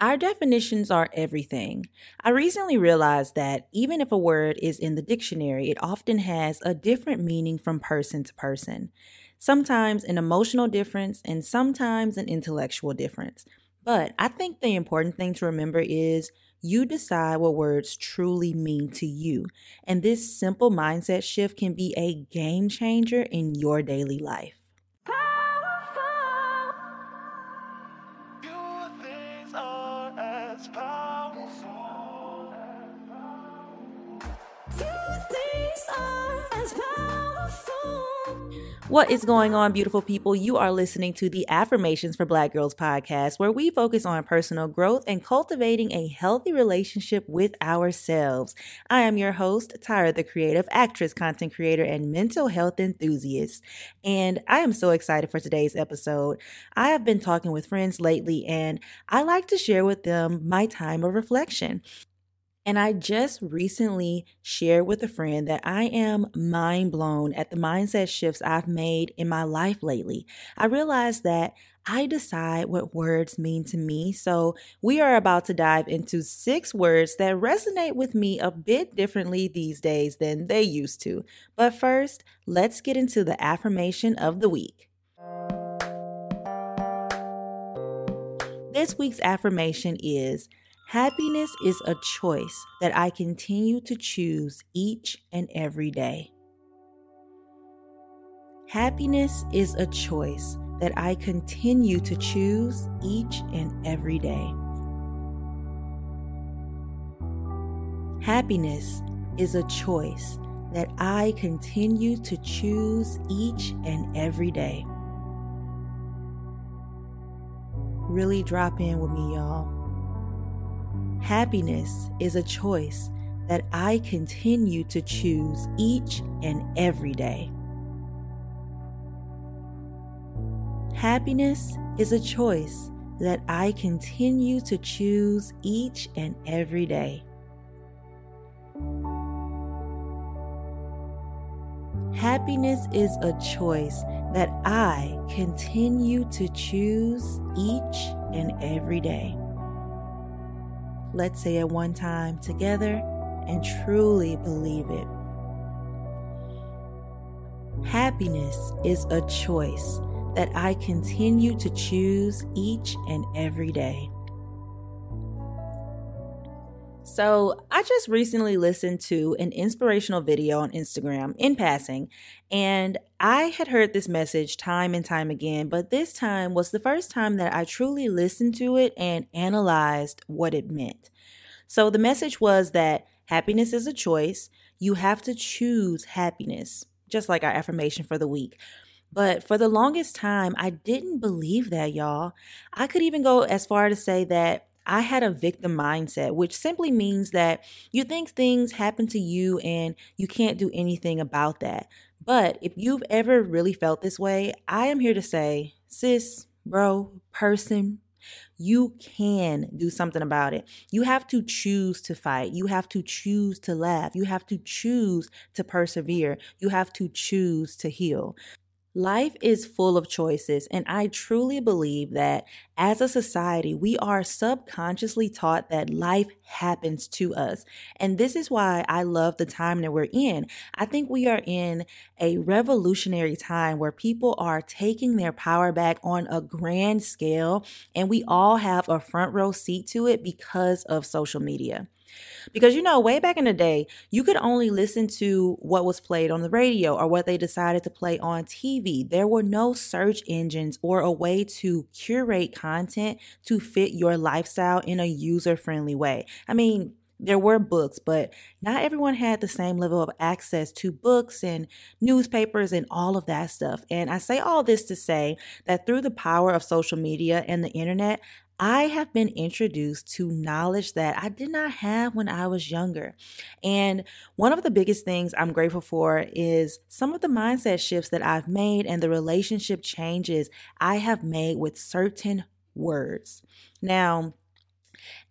Our definitions are everything. I recently realized that even if a word is in the dictionary, it often has a different meaning from person to person. Sometimes an emotional difference and sometimes an intellectual difference. But I think the important thing to remember is you decide what words truly mean to you. And this simple mindset shift can be a game changer in your daily life. What is going on, beautiful people? You are listening to the Affirmations for Black Girls podcast, where we focus on personal growth and cultivating a healthy relationship with ourselves. I am your host, Tyra, the creative actress, content creator, and mental health enthusiast. And I am so excited for today's episode. I have been talking with friends lately, and I like to share with them my time of reflection. And I just recently shared with a friend that I am mind blown at the mindset shifts I've made in my life lately. I realized that I decide what words mean to me. So, we are about to dive into six words that resonate with me a bit differently these days than they used to. But first, let's get into the affirmation of the week. This week's affirmation is Happiness is a choice that I continue to choose each and every day. Happiness is a choice that I continue to choose each and every day. Happiness is a choice that I continue to choose each and every day. Really drop in with me, y'all. Happiness is a choice that I continue to choose each and every day. Happiness is a choice that I continue to choose each and every day. Happiness is a choice that I continue to choose each and every day. Let's say it one time together and truly believe it. Happiness is a choice that I continue to choose each and every day. So, I just recently listened to an inspirational video on Instagram in passing, and I had heard this message time and time again, but this time was the first time that I truly listened to it and analyzed what it meant. So, the message was that happiness is a choice. You have to choose happiness, just like our affirmation for the week. But for the longest time, I didn't believe that, y'all. I could even go as far to say that I had a victim mindset, which simply means that you think things happen to you and you can't do anything about that. But if you've ever really felt this way, I am here to say, sis, bro, person, you can do something about it. You have to choose to fight. You have to choose to laugh. You have to choose to persevere. You have to choose to heal. Life is full of choices, and I truly believe that as a society, we are subconsciously taught that life happens to us. And this is why I love the time that we're in. I think we are in a revolutionary time where people are taking their power back on a grand scale, and we all have a front row seat to it because of social media. Because you know, way back in the day, you could only listen to what was played on the radio or what they decided to play on TV. There were no search engines or a way to curate content to fit your lifestyle in a user friendly way. I mean, there were books, but not everyone had the same level of access to books and newspapers and all of that stuff. And I say all this to say that through the power of social media and the internet, I have been introduced to knowledge that I did not have when I was younger. And one of the biggest things I'm grateful for is some of the mindset shifts that I've made and the relationship changes I have made with certain words. Now,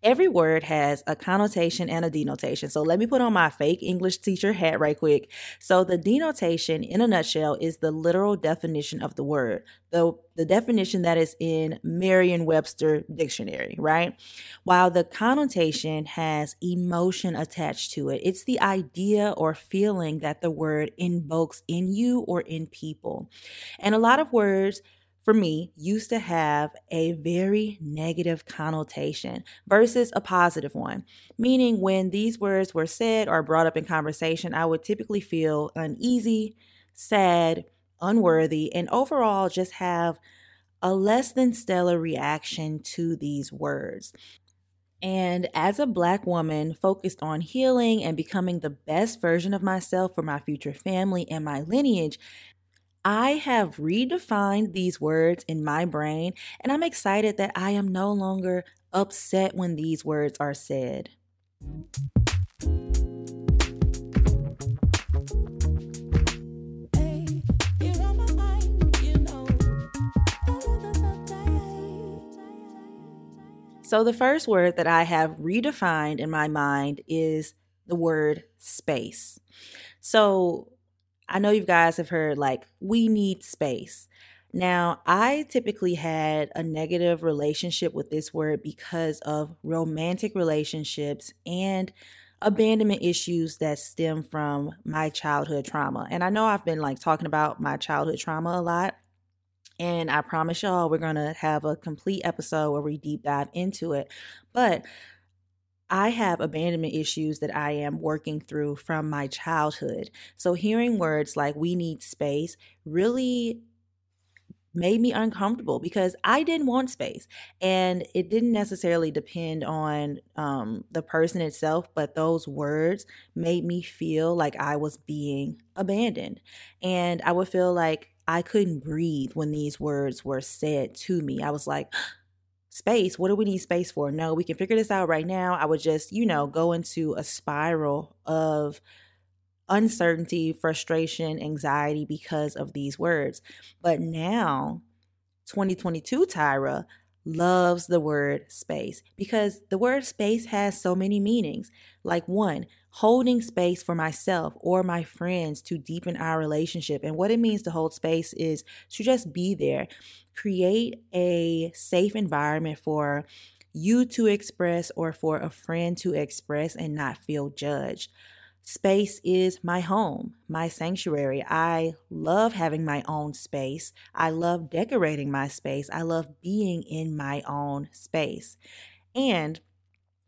Every word has a connotation and a denotation. So let me put on my fake English teacher hat right quick. So the denotation in a nutshell is the literal definition of the word. The, the definition that is in Merriam-Webster dictionary, right? While the connotation has emotion attached to it. It's the idea or feeling that the word invokes in you or in people. And a lot of words for me, used to have a very negative connotation versus a positive one. Meaning, when these words were said or brought up in conversation, I would typically feel uneasy, sad, unworthy, and overall just have a less than stellar reaction to these words. And as a Black woman focused on healing and becoming the best version of myself for my future family and my lineage, I have redefined these words in my brain, and I'm excited that I am no longer upset when these words are said. So, the first word that I have redefined in my mind is the word space. So, I know you guys have heard like, we need space. Now, I typically had a negative relationship with this word because of romantic relationships and abandonment issues that stem from my childhood trauma. And I know I've been like talking about my childhood trauma a lot. And I promise y'all, we're going to have a complete episode where we deep dive into it. But I have abandonment issues that I am working through from my childhood. So hearing words like we need space really made me uncomfortable because I didn't want space. And it didn't necessarily depend on um, the person itself, but those words made me feel like I was being abandoned. And I would feel like I couldn't breathe when these words were said to me. I was like, space. What do we need space for? No, we can figure this out right now. I would just, you know, go into a spiral of uncertainty, frustration, anxiety because of these words. But now, 2022 Tyra loves the word space because the word space has so many meanings. Like, one, holding space for myself or my friends to deepen our relationship. And what it means to hold space is to just be there, create a safe environment for you to express or for a friend to express and not feel judged. Space is my home, my sanctuary. I love having my own space. I love decorating my space. I love being in my own space. And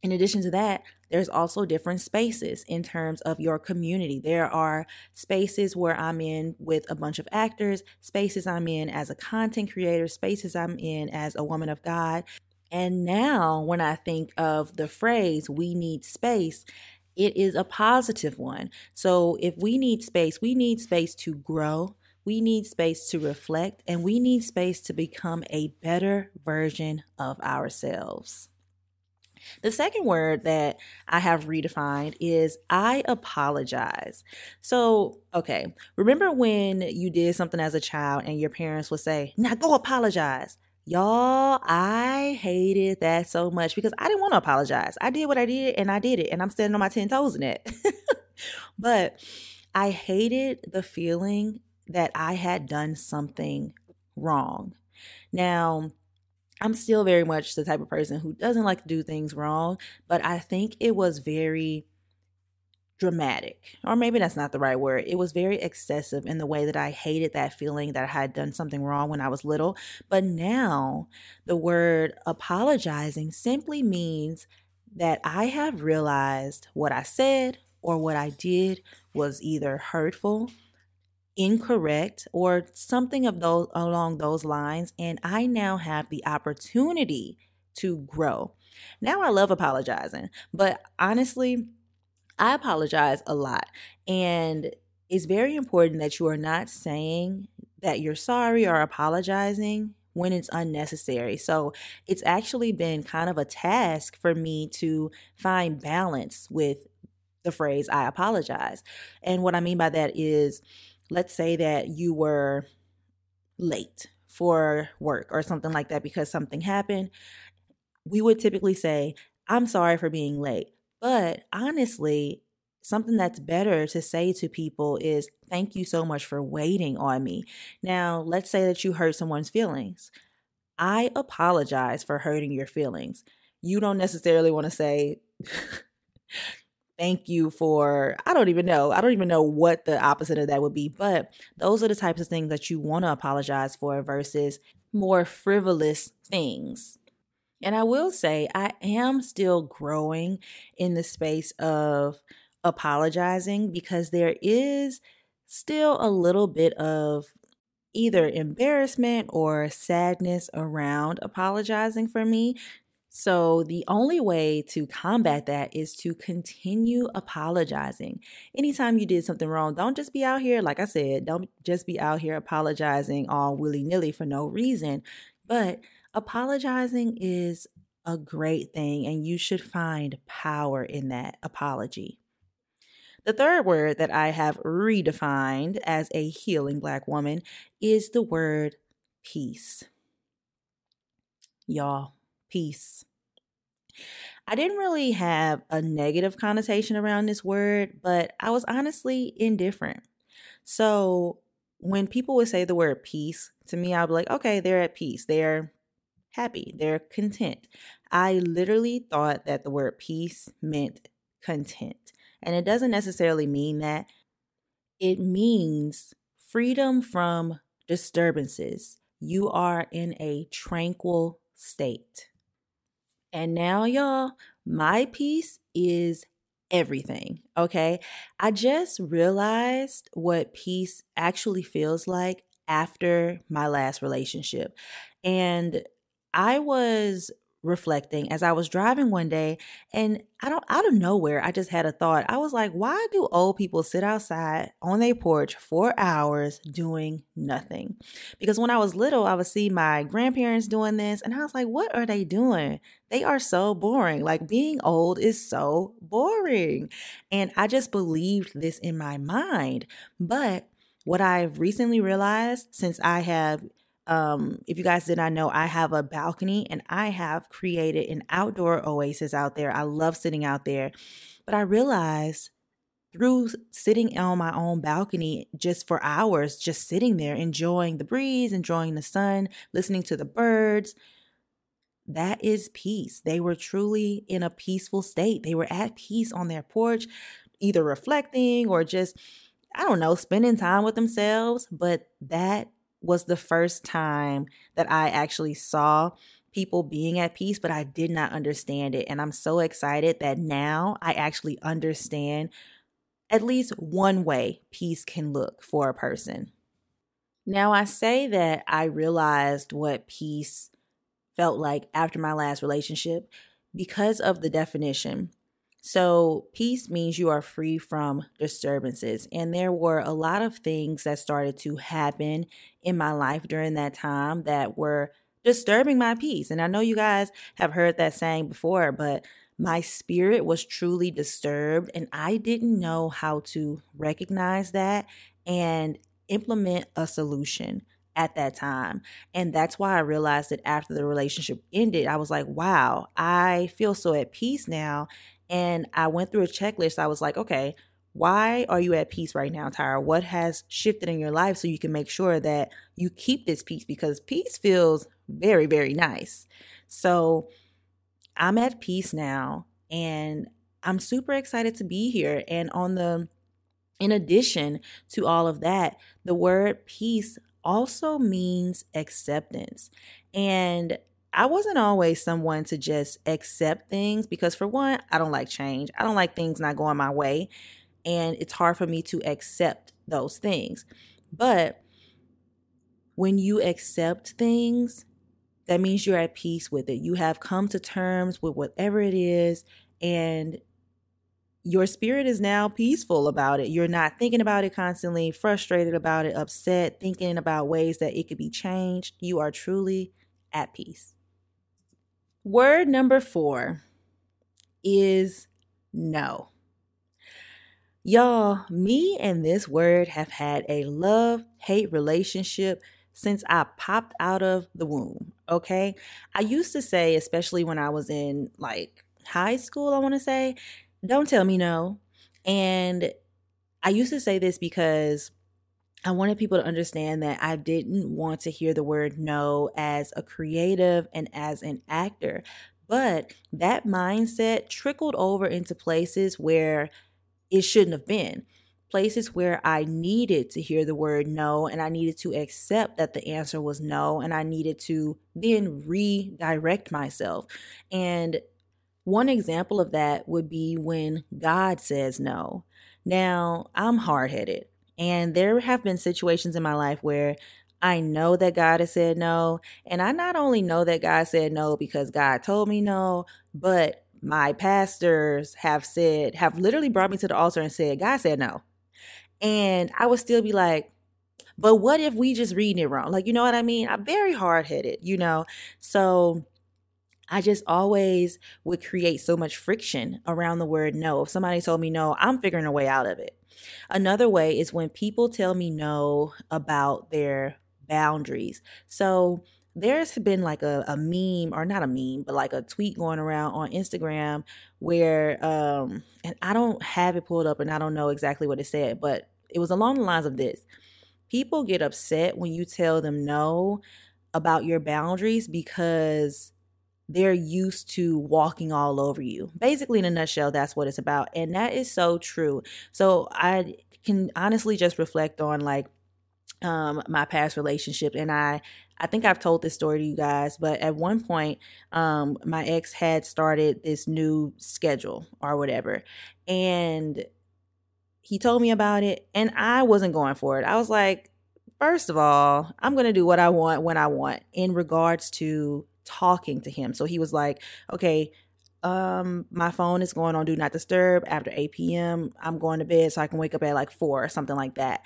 in addition to that, there's also different spaces in terms of your community. There are spaces where I'm in with a bunch of actors, spaces I'm in as a content creator, spaces I'm in as a woman of God. And now, when I think of the phrase, we need space, it is a positive one. So, if we need space, we need space to grow, we need space to reflect, and we need space to become a better version of ourselves. The second word that I have redefined is I apologize. So, okay, remember when you did something as a child and your parents would say, Now go apologize. Y'all, I hated that so much because I didn't want to apologize. I did what I did and I did it, and I'm standing on my 10 toes in it. but I hated the feeling that I had done something wrong. Now, I'm still very much the type of person who doesn't like to do things wrong, but I think it was very dramatic, or maybe that's not the right word. It was very excessive in the way that I hated that feeling that I had done something wrong when I was little. But now the word apologizing simply means that I have realized what I said or what I did was either hurtful, incorrect, or something of those along those lines, and I now have the opportunity to grow. Now I love apologizing, but honestly, I apologize a lot. And it's very important that you are not saying that you're sorry or apologizing when it's unnecessary. So it's actually been kind of a task for me to find balance with the phrase I apologize. And what I mean by that is let's say that you were late for work or something like that because something happened. We would typically say, I'm sorry for being late. But honestly, something that's better to say to people is thank you so much for waiting on me. Now, let's say that you hurt someone's feelings. I apologize for hurting your feelings. You don't necessarily want to say thank you for I don't even know. I don't even know what the opposite of that would be, but those are the types of things that you want to apologize for versus more frivolous things. And I will say, I am still growing in the space of apologizing because there is still a little bit of either embarrassment or sadness around apologizing for me. So, the only way to combat that is to continue apologizing. Anytime you did something wrong, don't just be out here, like I said, don't just be out here apologizing all willy nilly for no reason, but apologizing is a great thing, and you should find power in that apology. The third word that I have redefined as a healing Black woman is the word peace. Y'all, peace. I didn't really have a negative connotation around this word, but I was honestly indifferent. So when people would say the word peace to me, I'd be like, okay, they're at peace. They're happy, they're content. I literally thought that the word peace meant content. And it doesn't necessarily mean that, it means freedom from disturbances. You are in a tranquil state. And now, y'all, my peace is everything. Okay. I just realized what peace actually feels like after my last relationship. And I was reflecting as I was driving one day and I don't out of nowhere I just had a thought. I was like, why do old people sit outside on their porch for hours doing nothing? Because when I was little, I would see my grandparents doing this and I was like, what are they doing? They are so boring. Like being old is so boring. And I just believed this in my mind. But what I've recently realized since I have um, if you guys did not know, I have a balcony and I have created an outdoor oasis out there. I love sitting out there. But I realized through sitting on my own balcony just for hours, just sitting there, enjoying the breeze, enjoying the sun, listening to the birds, that is peace. They were truly in a peaceful state. They were at peace on their porch, either reflecting or just, I don't know, spending time with themselves. But that was the first time that I actually saw people being at peace, but I did not understand it. And I'm so excited that now I actually understand at least one way peace can look for a person. Now, I say that I realized what peace felt like after my last relationship because of the definition. So, peace means you are free from disturbances. And there were a lot of things that started to happen in my life during that time that were disturbing my peace. And I know you guys have heard that saying before, but my spirit was truly disturbed, and I didn't know how to recognize that and implement a solution at that time. And that's why I realized that after the relationship ended, I was like, wow, I feel so at peace now and I went through a checklist. I was like, okay, why are you at peace right now, Tyra? What has shifted in your life so you can make sure that you keep this peace? Because peace feels very, very nice. So I'm at peace now and I'm super excited to be here. And on the, in addition to all of that, the word peace also means acceptance. And I wasn't always someone to just accept things because, for one, I don't like change. I don't like things not going my way and it's hard for me to accept those things. But when you accept things, that means you're at peace with it. You have come to terms with whatever it is, and your spirit is now peaceful about it. You're not thinking about it constantly, frustrated about it, upset, thinking about ways that it could be changed. You are truly at peace. Word number four is no. Y'all, me and this word have had a love hate relationship since I popped out of the womb. Okay. I used to say, especially when I was in like high school, I want to say, don't tell me no. And I used to say this because I wanted people to understand that I didn't want to hear the word no as a creative and as an actor. But that mindset trickled over into places where it shouldn't have been. Places where I needed to hear the word no and I needed to accept that the answer was no and I needed to then redirect myself. And one example of that would be when God says no. Now, I'm hard headed, and there have been situations in my life where I know that God has said no. And I not only know that God said no because God told me no, but my pastors have said, have literally brought me to the altar and said, God said no. And I would still be like, but what if we just reading it wrong? Like, you know what I mean? I'm very hard headed, you know? So I just always would create so much friction around the word no. If somebody told me no, I'm figuring a way out of it. Another way is when people tell me no about their boundaries. So there's been like a, a meme or not a meme but like a tweet going around on instagram where um and i don't have it pulled up and i don't know exactly what it said but it was along the lines of this people get upset when you tell them no about your boundaries because they're used to walking all over you. Basically, in a nutshell, that's what it's about. And that is so true. So I can honestly just reflect on like um my past relationship and I I think I've told this story to you guys, but at one point, um, my ex had started this new schedule or whatever. And he told me about it, and I wasn't going for it. I was like, first of all, I'm going to do what I want when I want in regards to talking to him. So he was like, okay, um, my phone is going on do not disturb after 8 p.m. I'm going to bed so I can wake up at like four or something like that.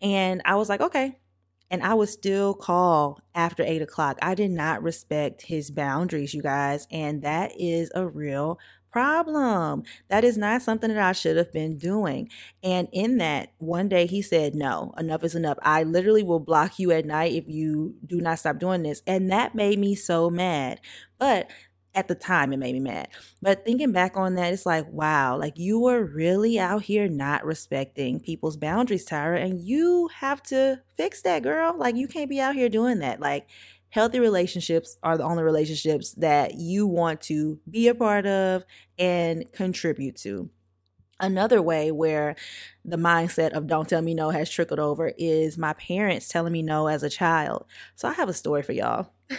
And I was like, okay, and I would still call after eight o'clock. I did not respect his boundaries, you guys, and that is a real problem. That is not something that I should have been doing. And in that, one day he said, No, enough is enough. I literally will block you at night if you do not stop doing this. And that made me so mad. But at the time it made me mad. But thinking back on that, it's like, wow, like you were really out here not respecting people's boundaries, Tyra, and you have to fix that, girl. Like you can't be out here doing that. Like healthy relationships are the only relationships that you want to be a part of and contribute to. Another way where the mindset of don't tell me no has trickled over is my parents telling me no as a child. So I have a story for y'all.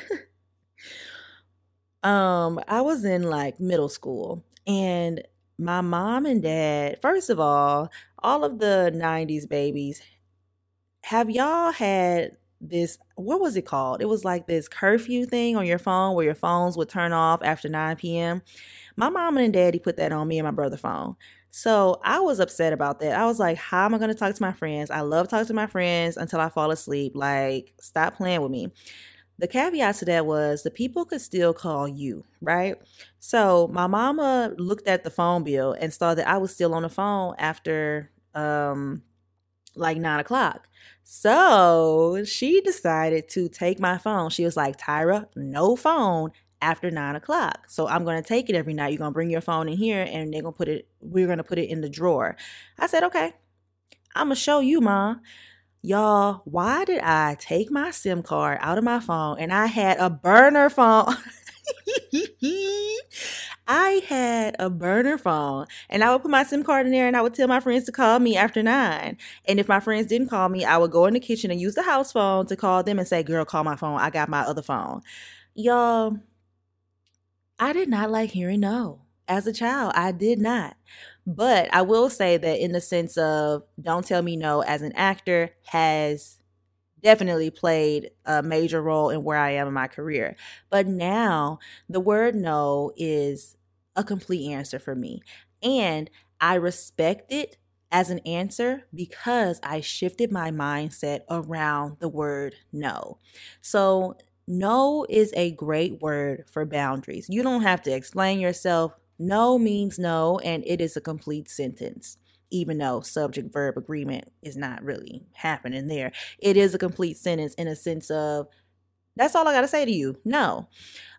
Um, I was in like middle school and my mom and dad, first of all, all of the 90s babies, have y'all had this what was it called? It was like this curfew thing on your phone where your phones would turn off after 9 p.m. My mom and daddy put that on me and my brother phone. So I was upset about that. I was like, how am I going to talk to my friends? I love talking to my friends until I fall asleep. Like, stop playing with me. The caveat to that was the people could still call you, right? So my mama looked at the phone bill and saw that I was still on the phone after um like nine o'clock. So she decided to take my phone. She was like, Tyra, no phone after nine o'clock. So I'm gonna take it every night. You're gonna bring your phone in here and they're gonna put it, we're gonna put it in the drawer. I said, okay, I'm gonna show you, mom. Y'all, why did I take my SIM card out of my phone and I had a burner phone? I had a burner phone and I would put my SIM card in there and I would tell my friends to call me after nine. And if my friends didn't call me, I would go in the kitchen and use the house phone to call them and say, Girl, call my phone. I got my other phone. Y'all, I did not like hearing no. As a child, I did not. But I will say that in the sense of Don't Tell Me No as an actor has definitely played a major role in where I am in my career. But now the word no is a complete answer for me. And I respect it as an answer because I shifted my mindset around the word no. So, no is a great word for boundaries. You don't have to explain yourself. No means no, and it is a complete sentence even though subject verb agreement is not really happening there. It is a complete sentence in a sense of that's all I got to say to you. No.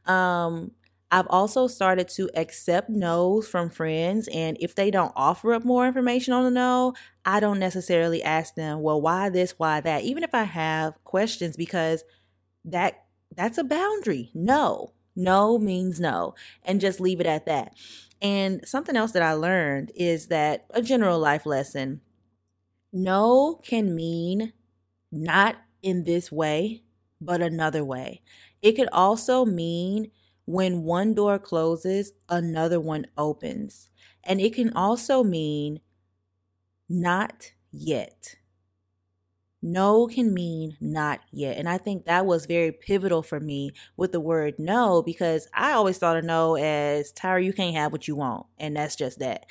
Um I've also started to accept no's from friends and if they don't offer up more information on the no, I don't necessarily ask them, "Well, why this, why that?" Even if I have questions because that that's a boundary. No. No means no and just leave it at that. And something else that I learned is that a general life lesson no can mean not in this way, but another way. It could also mean when one door closes, another one opens. And it can also mean not yet. No can mean not yet. And I think that was very pivotal for me with the word no because I always thought of no as Tyra, you can't have what you want. And that's just that.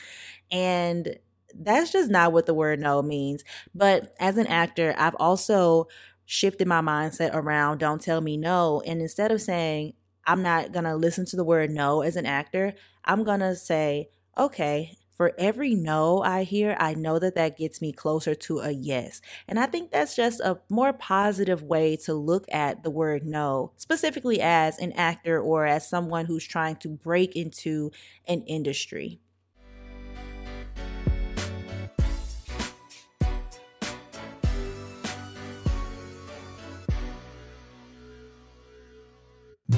And that's just not what the word no means. But as an actor, I've also shifted my mindset around don't tell me no. And instead of saying, I'm not going to listen to the word no as an actor, I'm going to say, okay, for every no I hear, I know that that gets me closer to a yes. And I think that's just a more positive way to look at the word no, specifically as an actor or as someone who's trying to break into an industry.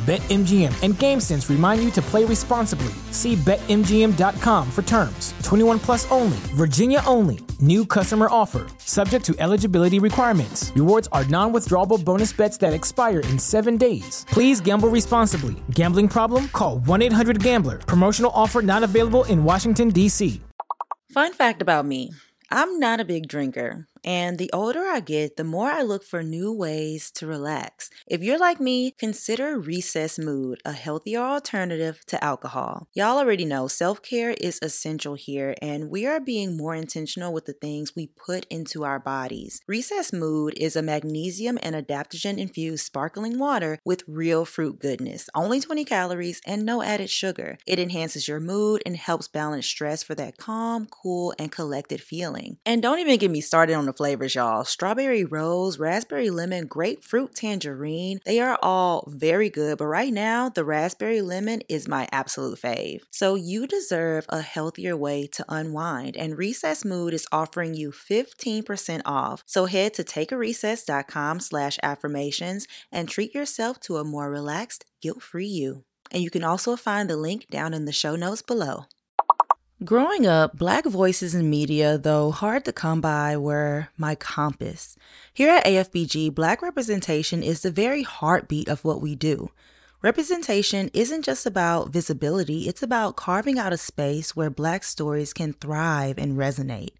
BetMGM and GameSense remind you to play responsibly. See BetMGM.com for terms. 21 plus only, Virginia only. New customer offer. Subject to eligibility requirements. Rewards are non withdrawable bonus bets that expire in seven days. Please gamble responsibly. Gambling problem? Call 1 800 Gambler. Promotional offer not available in Washington, D.C. Fun fact about me I'm not a big drinker. And the older I get, the more I look for new ways to relax. If you're like me, consider Recess Mood, a healthier alternative to alcohol. Y'all already know self care is essential here, and we are being more intentional with the things we put into our bodies. Recess Mood is a magnesium and adaptogen infused sparkling water with real fruit goodness, only 20 calories and no added sugar. It enhances your mood and helps balance stress for that calm, cool, and collected feeling. And don't even get me started on flavors, y'all. Strawberry rose, raspberry lemon, grapefruit tangerine. They are all very good, but right now, the raspberry lemon is my absolute fave. So you deserve a healthier way to unwind, and Recess Mood is offering you 15% off. So head to takearecess.com slash affirmations and treat yourself to a more relaxed, guilt-free you. And you can also find the link down in the show notes below. Growing up, black voices in media, though hard to come by, were my compass. Here at AFBG, black representation is the very heartbeat of what we do. Representation isn't just about visibility, it's about carving out a space where Black stories can thrive and resonate.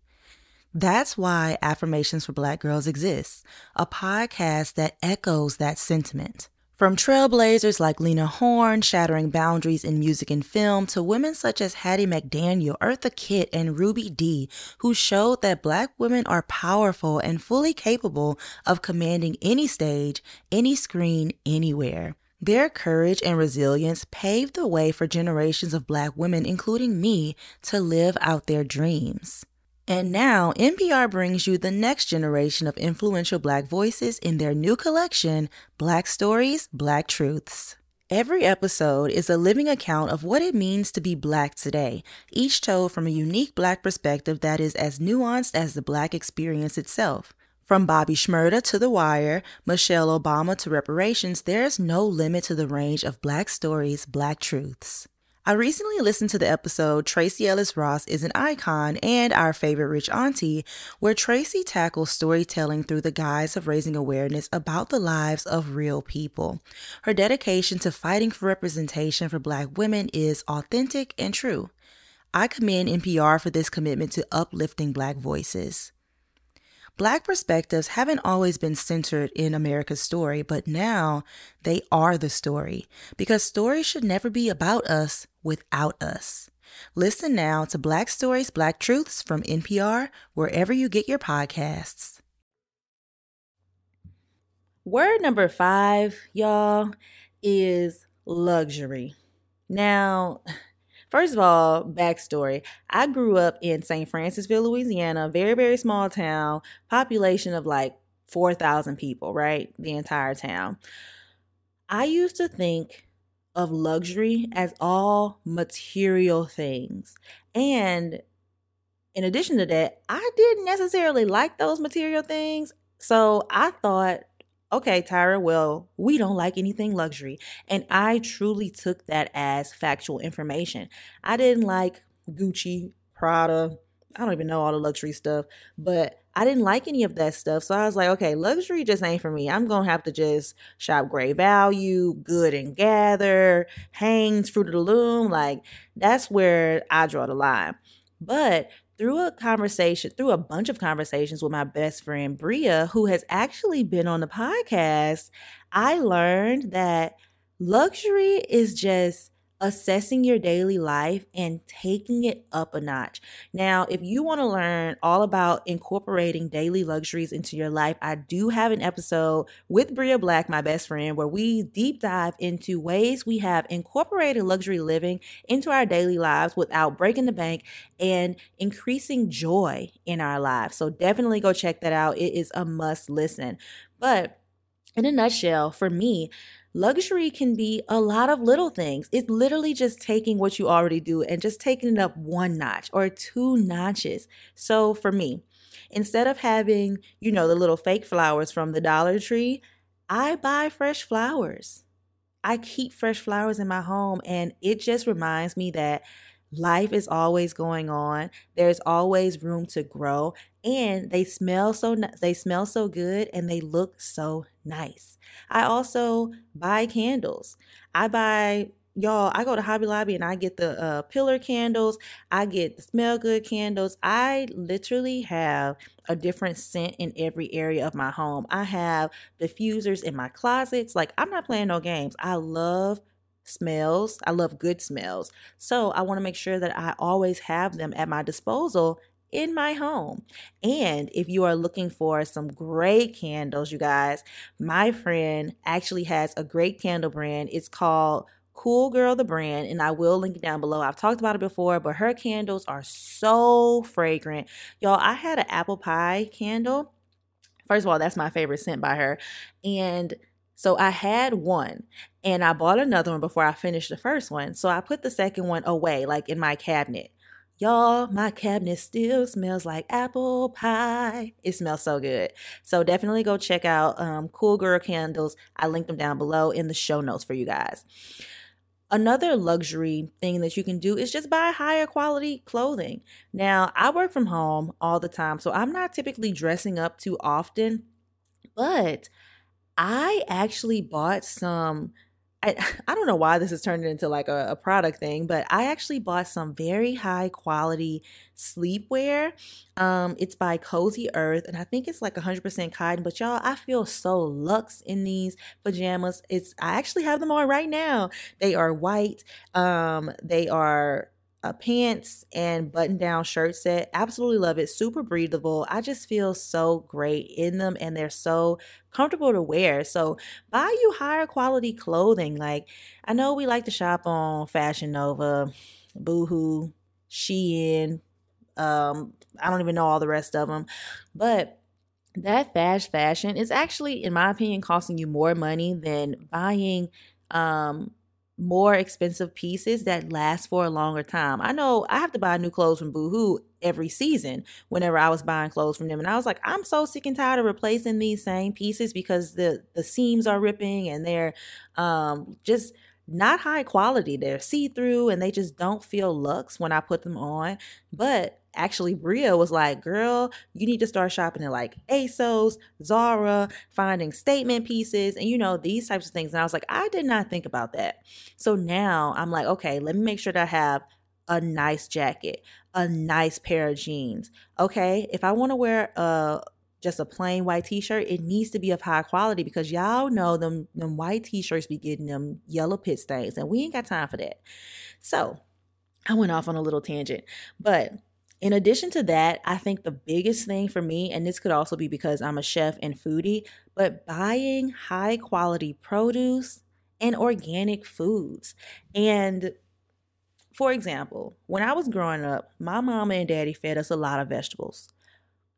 That's why Affirmations for Black Girls exists, a podcast that echoes that sentiment. From trailblazers like Lena Horne shattering boundaries in music and film to women such as Hattie McDaniel, Eartha Kitt, and Ruby Dee, who showed that black women are powerful and fully capable of commanding any stage, any screen, anywhere. Their courage and resilience paved the way for generations of black women, including me, to live out their dreams. And now, NPR brings you the next generation of influential Black voices in their new collection, Black Stories, Black Truths. Every episode is a living account of what it means to be Black today, each told from a unique Black perspective that is as nuanced as the Black experience itself. From Bobby Shmurda to The Wire, Michelle Obama to reparations, there's no limit to the range of Black stories, Black truths. I recently listened to the episode Tracee Ellis Ross is an Icon and Our Favorite Rich Auntie, where Tracy tackles storytelling through the guise of raising awareness about the lives of real people. Her dedication to fighting for representation for Black women is authentic and true. I commend NPR for this commitment to uplifting Black voices. Black perspectives haven't always been centered in America's story, but now they are the story because stories should never be about us without us. Listen now to Black Stories, Black Truths from NPR, wherever you get your podcasts. Word number five, y'all, is luxury. Now, First of all, backstory. I grew up in St. Francisville, Louisiana, very, very small town, population of like 4,000 people, right? The entire town. I used to think of luxury as all material things. And in addition to that, I didn't necessarily like those material things. So I thought okay, Tyra, well, we don't like anything luxury. And I truly took that as factual information. I didn't like Gucci, Prada, I don't even know all the luxury stuff, but I didn't like any of that stuff. So I was like, okay, luxury just ain't for me. I'm going to have to just shop great value, good and gather, Hanes, Fruit of the Loom. Like, that's where I draw the line. But through a conversation, through a bunch of conversations with my best friend Bria, who has actually been on the podcast, I learned that luxury is just assessing your daily life and taking it up a notch. Now, if you want to learn all about incorporating daily luxuries into your life, I do have an episode with Bria Black, my best friend, where we deep dive into ways we have incorporated luxury living into our daily lives without breaking the bank and increasing joy in our lives. So definitely go check that out. It is a must listen. But in a nutshell, for me, Luxury can be a lot of little things. It's literally just taking what you already do and just taking it up one notch or two notches. So for me, instead of having, you know, the little fake flowers from the Dollar Tree, I buy fresh flowers. I keep fresh flowers in my home and it just reminds me that life is always going on. There's always room to grow and they smell so they smell so good and they look so nice. I also buy candles. I buy y'all i go to hobby lobby and i get the uh, pillar candles i get the smell good candles i literally have a different scent in every area of my home i have diffusers in my closets like i'm not playing no games i love smells i love good smells so i want to make sure that i always have them at my disposal in my home. And if you are looking for some great candles, you guys, my friend actually has a great candle brand. It's called COOLGiRL the brand, and I will link it down below. I've talked about it before, but her candles are so fragrant. Y'all, I had an apple pie candle. First of all, that's my favorite scent by her. And so I had one and I bought another one before I finished the first one. So I put the second one away, like in my cabinet. Y'all, my cabinet still smells like apple pie. It smells so good. So definitely go check out um, COOLGiRL Candles. I link them down below in the show notes for you guys. Another luxury thing that you can do is just buy higher quality clothing. Now, I work from home all the time, so I'm not typically dressing up too often, but I actually bought some I, I don't know why this is turning into like a, a, product thing, but I actually bought some very high quality sleepwear. Um, it's by Cozy Earth, and I think it's like 100% cotton. But y'all, I feel so luxe in these pajamas. It's I actually have them on right now. They are white. Um, they are a pants and button down shirt set. Absolutely love it. Super breathable. I just feel so great in them and they're so comfortable to wear. So buy you higher quality clothing. Like I know we like to shop on Fashion Nova, Boohoo, Shein. Um, I don't even know all the rest of them, but that fast fashion is actually, in my opinion, costing you more money than buying um more expensive pieces that last for a longer time. I know I have to buy new clothes from Boohoo every season whenever I was buying clothes from them and I was like I'm so sick and tired of replacing these same pieces because the the seams are ripping and they're um just not high quality. They're see-through and they just don't feel luxe when I put them on. But actually Bria was like, girl, you need to start shopping at like ASOS, Zara, finding statement pieces, and you know, these types of things. And I was like, I did not think about that. So now I'm like, okay, let me make sure that I have a nice jacket, a nice pair of jeans. Okay. If I want to wear a just a plain white t-shirt, it needs to be of high quality because y'all know them them white t-shirts be getting them yellow pit stains and we ain't got time for that. So I went off on a little tangent, but in addition to that, I think the biggest thing for me, and this could also be because I'm a chef and foodie, but buying high quality produce and organic foods. And for example, when I was growing up, my mama and daddy fed us a lot of vegetables.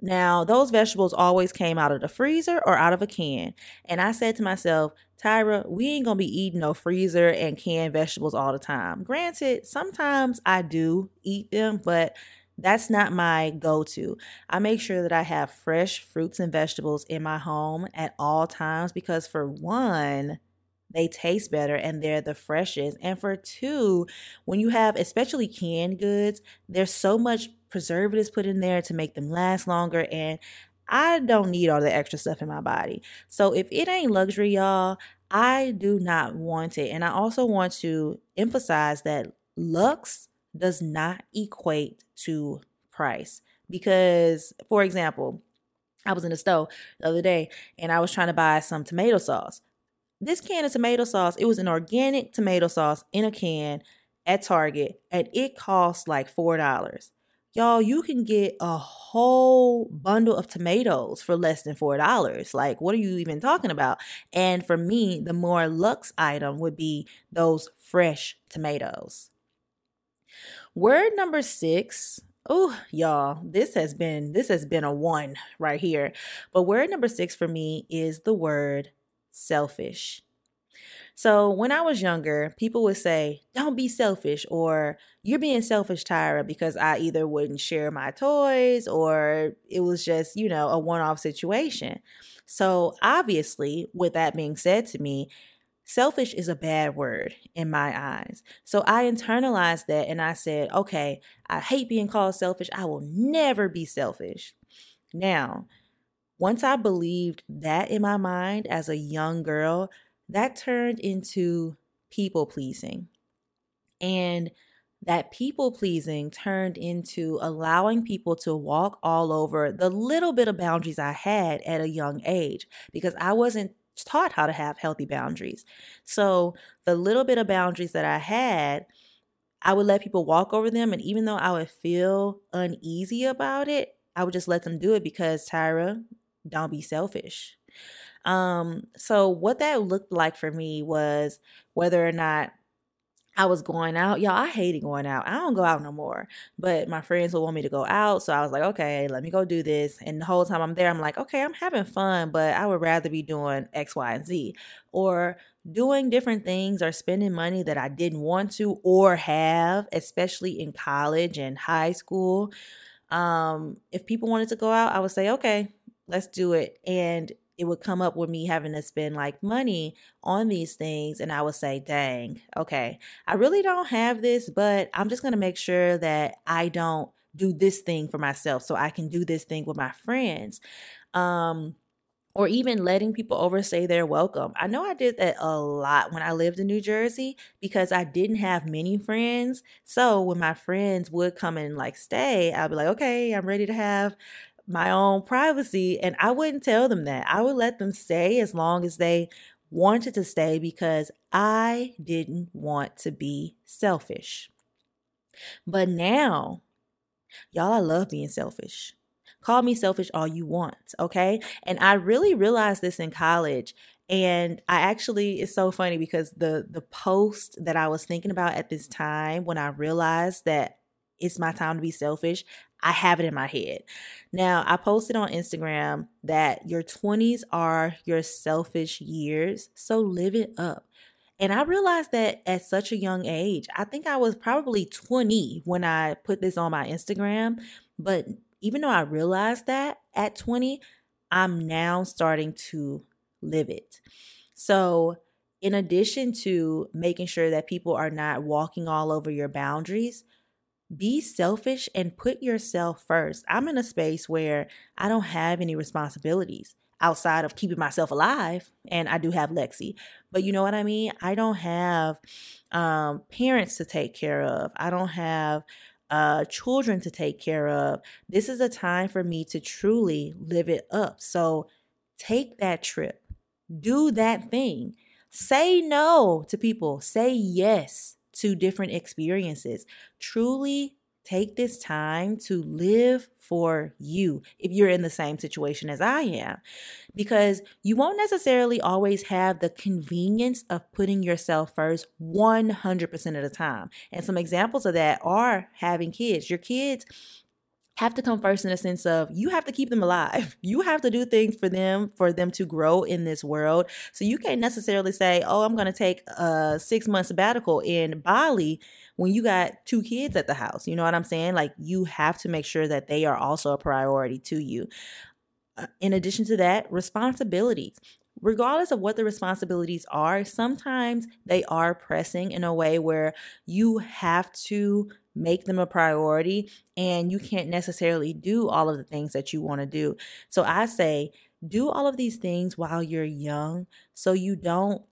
Now, those vegetables always came out of the freezer or out of a can. And I said to myself, Tyra, we ain't gonna be eating no freezer and canned vegetables all the time. Granted, sometimes I do eat them, but that's not my go to. I make sure that I have fresh fruits and vegetables in my home at all times because, for one, they taste better and they're the freshest. And for two, when you have especially canned goods, there's so much preservatives put in there to make them last longer. And I don't need all the extra stuff in my body. So if it ain't luxury, y'all, I do not want it. And I also want to emphasize that Lux does not equate to price. Because, for example, I was in the store the other day and I was trying to buy some tomato sauce. This can of tomato sauce, it was an organic tomato sauce in a can at Target and it cost like $4. Y'all, you can get a whole bundle of tomatoes for less than $4. Like, what are you even talking about? And for me, the more luxe item would be those fresh tomatoes. Word number six. Oh, y'all, this has been this has been a one right here. But word number 6 for me is the word selfish. So, when I was younger, people would say, "Don't be selfish," or "You're being selfish, Tyra," because I either wouldn't share my toys or it was just, you know, a one-off situation. So, obviously, with that being said to me, Selfish is a bad word in my eyes. So I internalized that and I said, okay, I hate being called selfish. I will never be selfish. Now, once I believed that in my mind as a young girl, that turned into people pleasing. And that people pleasing turned into allowing people to walk all over the little bit of boundaries I had at a young age because I wasn't taught how to have healthy boundaries. So the little bit of boundaries that I had, I would let people walk over them. And even though I would feel uneasy about it, I would just let them do it because Tyra, don't be selfish. Um, so what that looked like for me was whether or not I was going out. Y'all, I hated going out. I don't go out no more. But my friends would want me to go out. So I was like, okay, let me go do this. And the whole time I'm there, I'm like, okay, I'm having fun, but I would rather be doing X, Y, and Z. Or doing different things or spending money that I didn't want to or have, especially in college and high school. Um, if people wanted to go out, I would say, okay, let's do it. And it would come up with me having to spend like money on these things and I would say, "Dang, okay. I really don't have this, but I'm just going to make sure that I don't do this thing for myself so I can do this thing with my friends." Um or even letting people over say they're welcome. I know I did that a lot when I lived in New Jersey because I didn't have many friends. So when my friends would come and like stay, I'd be like, okay, I'm ready to have my own privacy. And I wouldn't tell them that. I would let them stay as long as they wanted to stay because I didn't want to be selfish. But now, y'all, I love being selfish. Call me selfish all you want, okay? And I really realized this in college. And I actually it's so funny because the the post that I was thinking about at this time when I realized that it's my time to be selfish, I have it in my head. Now, I posted on Instagram that your 20s are your selfish years, so live it up. And I realized that at such a young age, I think I was probably 20 when I put this on my Instagram, but even though I realized that at 20, I'm now starting to live it. So, in addition to making sure that people are not walking all over your boundaries, be selfish and put yourself first. I'm in a space where I don't have any responsibilities outside of keeping myself alive and I do have Lexi. But you know what I mean? I don't have um, parents to take care of. I don't have uh, children to take care of. This is a time for me to truly live it up. So take that trip, do that thing. Say no to people, say yes to different experiences. Truly take this time to live for you if you're in the same situation as I am. Because you won't necessarily always have the convenience of putting yourself first 100% of the time. And some examples of that are having kids. Your kids have to come first in a sense of you have to keep them alive. You have to do things for them for them to grow in this world. So you can't necessarily say, "Oh, I'm going to take a 6 month sabbatical in Bali." when you got two kids at the house. You know what I'm saying? Like you have to make sure that they are also a priority to you. Uh, in addition to that, responsibilities regardless of what the responsibilities are, sometimes they are pressing in a way where you have to make them a priority and you can't necessarily do all of the things that you want to do. So I say, do all of these things while you're young so you don't,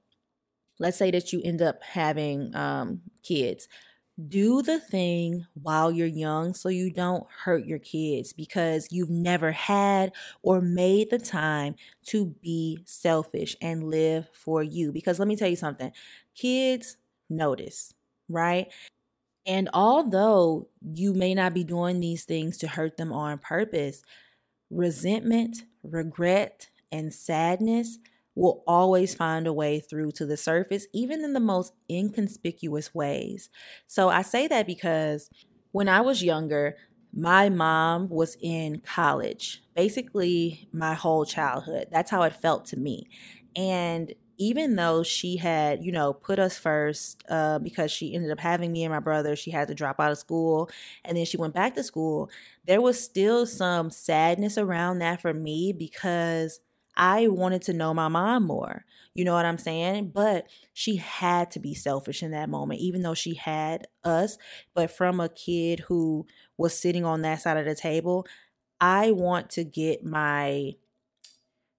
let's say that you end up having um, kids do the thing while you're young so you don't hurt your kids because you've never had or made the time to be selfish and live for you. Because let me tell you something kids notice, right? And although you may not be doing these things to hurt them on purpose, resentment, regret, and sadness will always find a way through to the surface, even in the most inconspicuous ways. So I say that because when I was younger, my mom was in college, basically my whole childhood. That's how it felt to me. And even though she had, you know, put us first uh, because she ended up having me and my brother, she had to drop out of school and then she went back to school. There was still some sadness around that for me because I wanted to know my mom more. You know what I'm saying? But she had to be selfish in that moment, even though she had us. But from a kid who was sitting on that side of the table, I want to get my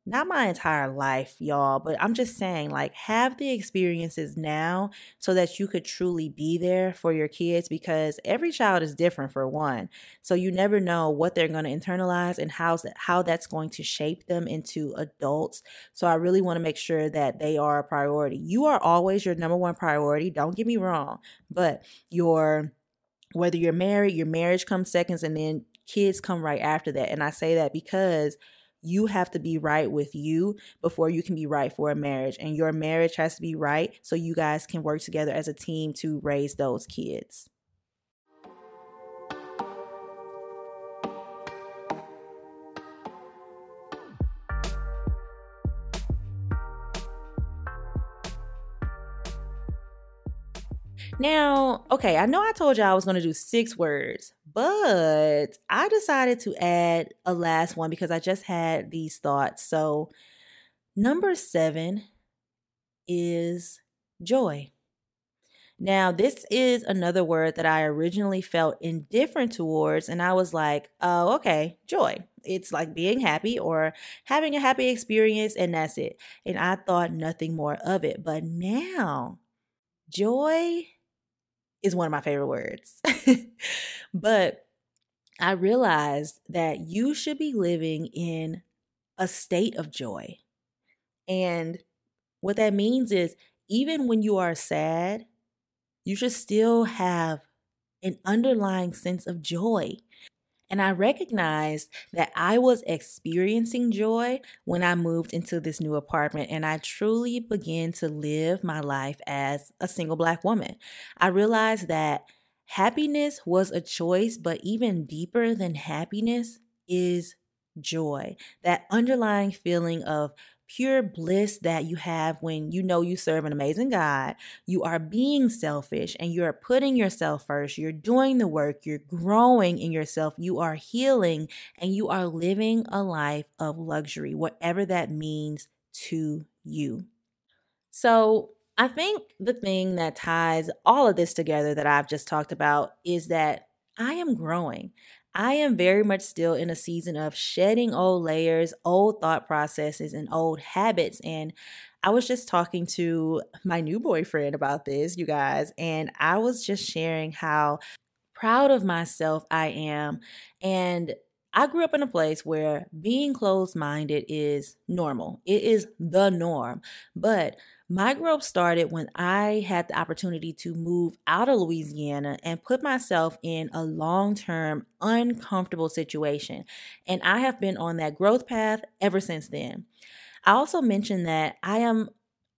not my entire life, y'all, but I'm just saying, like, have the experiences now so that you could truly be there for your kids because every child is different for one. So you never know what they're going to internalize and how's that, how that's going to shape them into adults. So I really want to make sure that they are a priority. You are always your number one priority. Don't get me wrong, but your whether you're married, your marriage comes seconds and then kids come right after that. And I say that because you have to be right with you before you can be right for a marriage. And your marriage has to be right so you guys can work together as a team to raise those kids. Now, okay, I know I told you I was going to do six words, but I decided to add a last one because I just had these thoughts. So, number seven is joy. Now, this is another word that I originally felt indifferent towards, and I was like, oh, okay, joy. It's like being happy or having a happy experience, and that's it. And I thought nothing more of it. But now, joy is one of my favorite words. but I realized that you should be living in a state of joy. And what that means is even when you are sad, you should still have an underlying sense of joy. And I recognized that I was experiencing joy when I moved into this new apartment and I truly began to live my life as a single black woman. I realized that happiness was a choice, but even deeper than happiness is joy. That underlying feeling of pure bliss that you have when you know you serve an amazing God. You are being selfish and you're putting yourself first. You're doing the work. You're growing in yourself. You are healing and you are living a life of luxury, whatever that means to you. So, I think the thing that ties all of this together that I've just talked about is that I am growing. I am very much still in a season of shedding old layers, old thought processes, and old habits. And I was just talking to my new boyfriend about this, you guys, and I was just sharing how proud of myself I am. And I grew up in a place where being closed minded is normal, it is the norm. But my growth started when I had the opportunity to move out of Louisiana and put myself in a long term, uncomfortable situation. And I have been on that growth path ever since then. I also mentioned that I am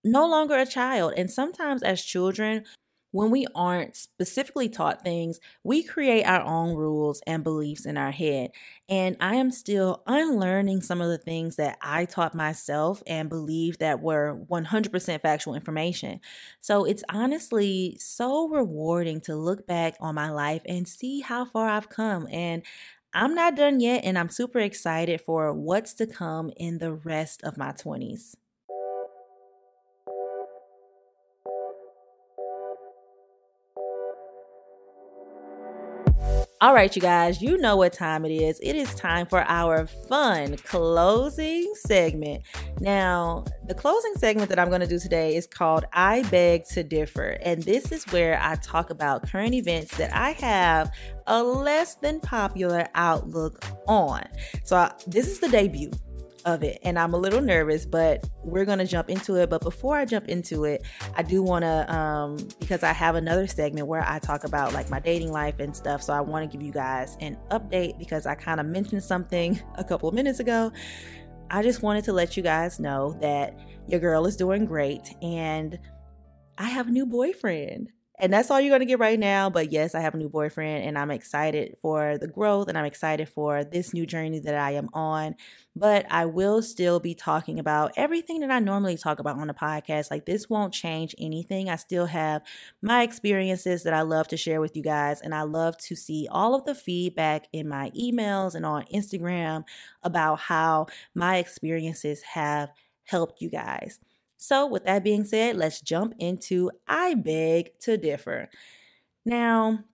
no longer a child. And sometimes as children, when we aren't specifically taught things, we create our own rules and beliefs in our head. And I am still unlearning some of the things that I taught myself and believed that were 100% factual information. So it's honestly so rewarding to look back on my life and see how far I've come. And I'm not done yet, and I'm super excited for what's to come in the rest of my 20s. All right, you guys, you know what time it is. It is time for our fun closing segment. Now, the closing segment that I'm going to do today is called I Beg to Differ. And this is where I talk about current events that I have a less than popular outlook on. So, I, this is the debut of it. And I'm a little nervous, but we're going to jump into it. But before I jump into it, I do want to, um, because I have another segment where I talk about like my dating life and stuff. So I want to give you guys an update because I kind of mentioned something a couple of minutes ago. I just wanted to let you guys know that your girl is doing great and I have a new boyfriend. And that's all you're going to get right now. But yes, I have a new boyfriend and I'm excited for the growth and I'm excited for this new journey that I am on. But I will still be talking about everything that I normally talk about on the podcast. Like this won't change anything. I still have my experiences that I love to share with you guys. And I love to see all of the feedback in my emails and on Instagram about how my experiences have helped you guys. So, with that being said, let's jump into I Beg to Differ. Now,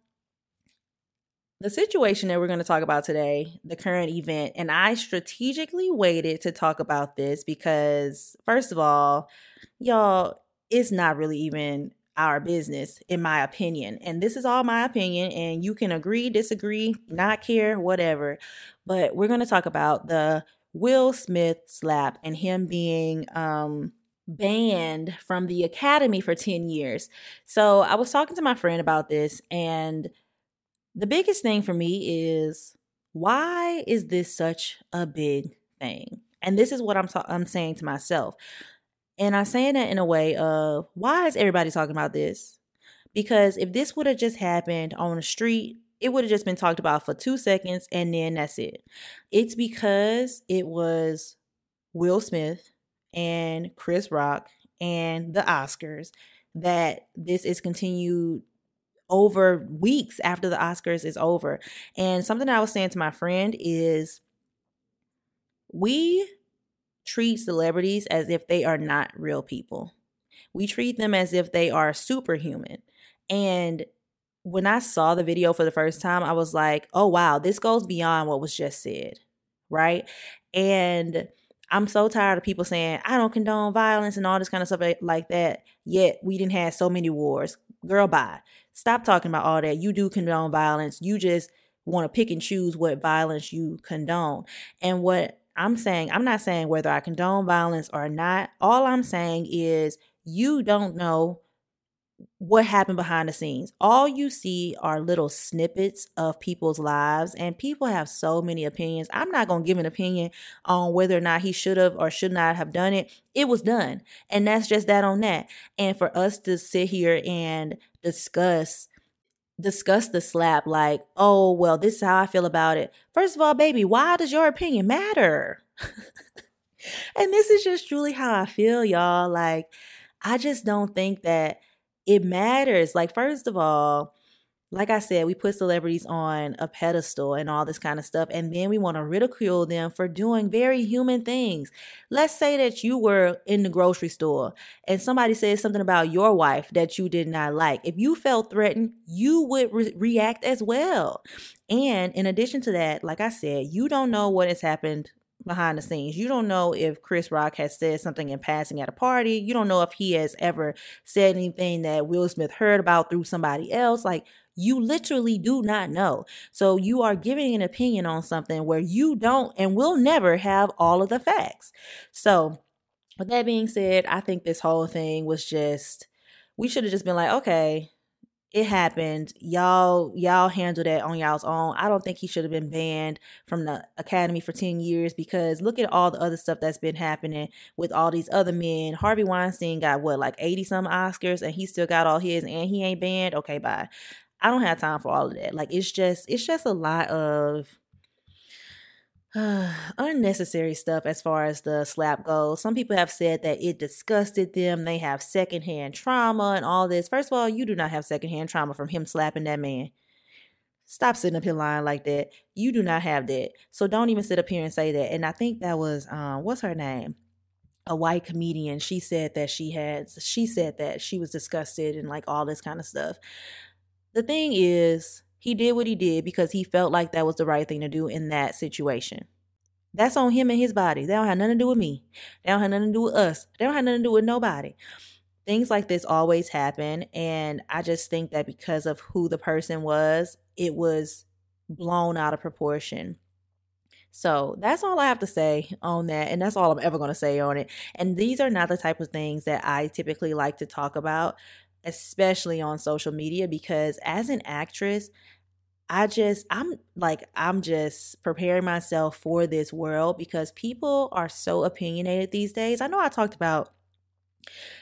the situation that we're going to talk about today, the current event, and I strategically waited to talk about this because, first of all, y'all, it's not really even our business, in my opinion. And this is all my opinion, and you can agree, disagree, not care, whatever. But we're going to talk about the Will Smith slap and him being um banned from the academy for 10 years. So I was talking to my friend about this, and the biggest thing for me is why is this such a big thing? And this is what I'm ta- I'm saying to myself. And I'm saying that in a way of why is everybody talking about this? Because if this would have just happened on the street, it would have just been talked about for two seconds and then that's it. It's because it was Will Smith and Chris Rock and the Oscars that this is continued over weeks after the Oscars is over. And something I was saying to my friend is we treat celebrities as if they are not real people. We treat them as if they are superhuman. And when I saw the video for the first time, I was like, oh, wow, this goes beyond what was just said. Right. And I'm so tired of people saying, I don't condone violence and all this kind of stuff eh, like that. Yet we didn't have so many wars. Girl, bye. Stop talking about all that. You do condone violence. You just want to pick and choose what violence you condone. And what I'm saying, I'm not saying whether I condone violence or not. All I'm saying is you don't know what happened behind the scenes. All you see are little snippets of people's lives, and people have so many opinions. I'm not going to give an opinion on whether or not he should have or should not have done it. It was done, and that's just that on that. And for us to sit here and discuss discuss the slap like, oh, well, this is how I feel about it. First of all, baby, why does your opinion matter? and this is just truly how I feel, y'all. Like, I just don't think that it matters. Like, first of all, like I said, we put celebrities on a pedestal and all this kind of stuff, and then we want to ridicule them for doing very human things. Let's say that you were in the grocery store and somebody said something about your wife that you did not like. If you felt threatened, you would re- react as well. And in addition to that, like I said, you don't know what has happened behind the scenes. You don't know if Chris Rock has said something in passing at a party. You don't know if he has ever said anything that Will Smith heard about through somebody else. Like, you literally do not know. So you are giving an opinion on something where you don't and will never have all of the facts. So, with that being said, I think this whole thing was just, we should have just been like, okay, it happened. Y'all, y'all handled that on y'all's own. I don't think he should have been banned from the academy for 10 years because look at all the other stuff that's been happening with all these other men. Harvey Weinstein got what, like 80 some Oscars and he still got all his and he ain't banned. Okay, bye. I don't have time for all of that. Like it's just, it's just a lot of unnecessary stuff as far as the slap goes. Some people have said that it disgusted them. They have secondhand trauma and all this. First of all, you do not have secondhand trauma from him slapping that man. Stop sitting up here lying like that. You do not have that. So don't even sit up here and say that. And I think that was um what's her name? A white comedian. She said that she had she said that she was disgusted and like all this kind of stuff. The thing is, he did what he did because he felt like that was the right thing to do in that situation. That's on him and his body. They don't have nothing to do with me. They don't have nothing to do with us. They don't have nothing to do with nobody. Things like this always happen. And I just think that because of who the person was, it was blown out of proportion. So that's all I have to say on that. And that's all I'm ever going to say on it. And these are not the type of things that I typically like to talk about especially on social media, because as an actress, I just, I'm like, I'm just preparing myself for this world because people are so opinionated these days. I know I talked about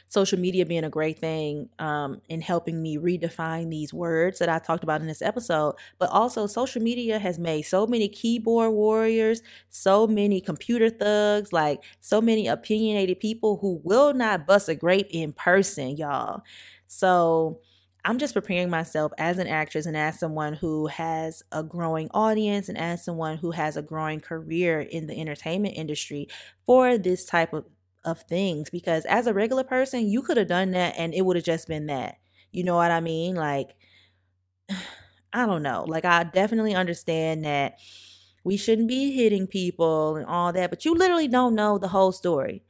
social media being a great thing um, in helping me redefine these words that I talked about in this episode. But also, social media has made so many keyboard warriors, so many computer thugs, like so many opinionated people who will not bust a grape in person, y'all. So I'm just preparing myself as an actress and as someone who has a growing audience and as someone who has a growing career in the entertainment industry for this type of, of things. Because as a regular person, you could have done that and it would have just been that. You know what I mean? Like, I don't know. Like, I definitely understand that we shouldn't be hitting people and all that, but you literally don't know the whole story.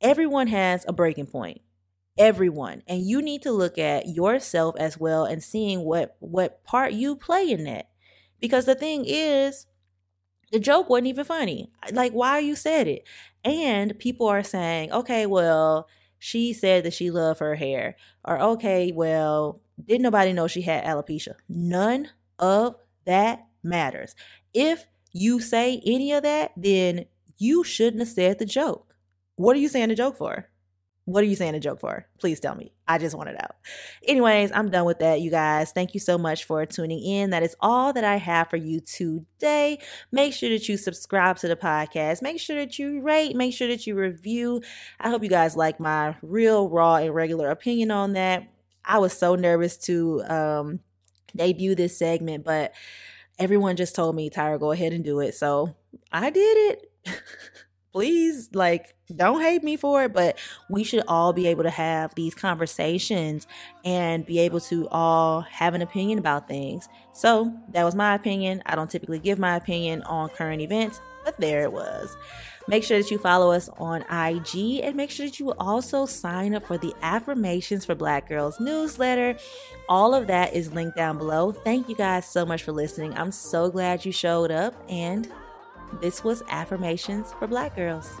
Everyone has a breaking point everyone and you need to look at yourself as well and seeing what what part you play in that. Because the thing is the joke wasn't even funny. Like why you said it? And people are saying okay well she said that she loved her hair. Or okay well didn't nobody know she had alopecia. None of that matters. If you say any of that then you shouldn't have said the joke. What are you saying the joke for what are you saying a joke for? Please tell me. I just want it out. Anyways, I'm done with that, you guys. Thank you so much for tuning in. That is all that I have for you today. Make sure that you subscribe to the podcast. Make sure that you rate. Make sure that you review. I hope you guys like my real, raw, and regular opinion on that. I was so nervous to um, debut this segment, but everyone just told me, Tyra, go ahead and do it. So I did it. please like don't hate me for it but we should all be able to have these conversations and be able to all have an opinion about things. So that was my opinion. I don't typically give my opinion on current events but there it was. Make sure that you follow us on ig and make sure that you also sign up for the affirmations for black girls newsletter. All of that is linked down below. Thank you guys so much for listening. I'm so glad you showed up and this was Affirmations for Black Girls.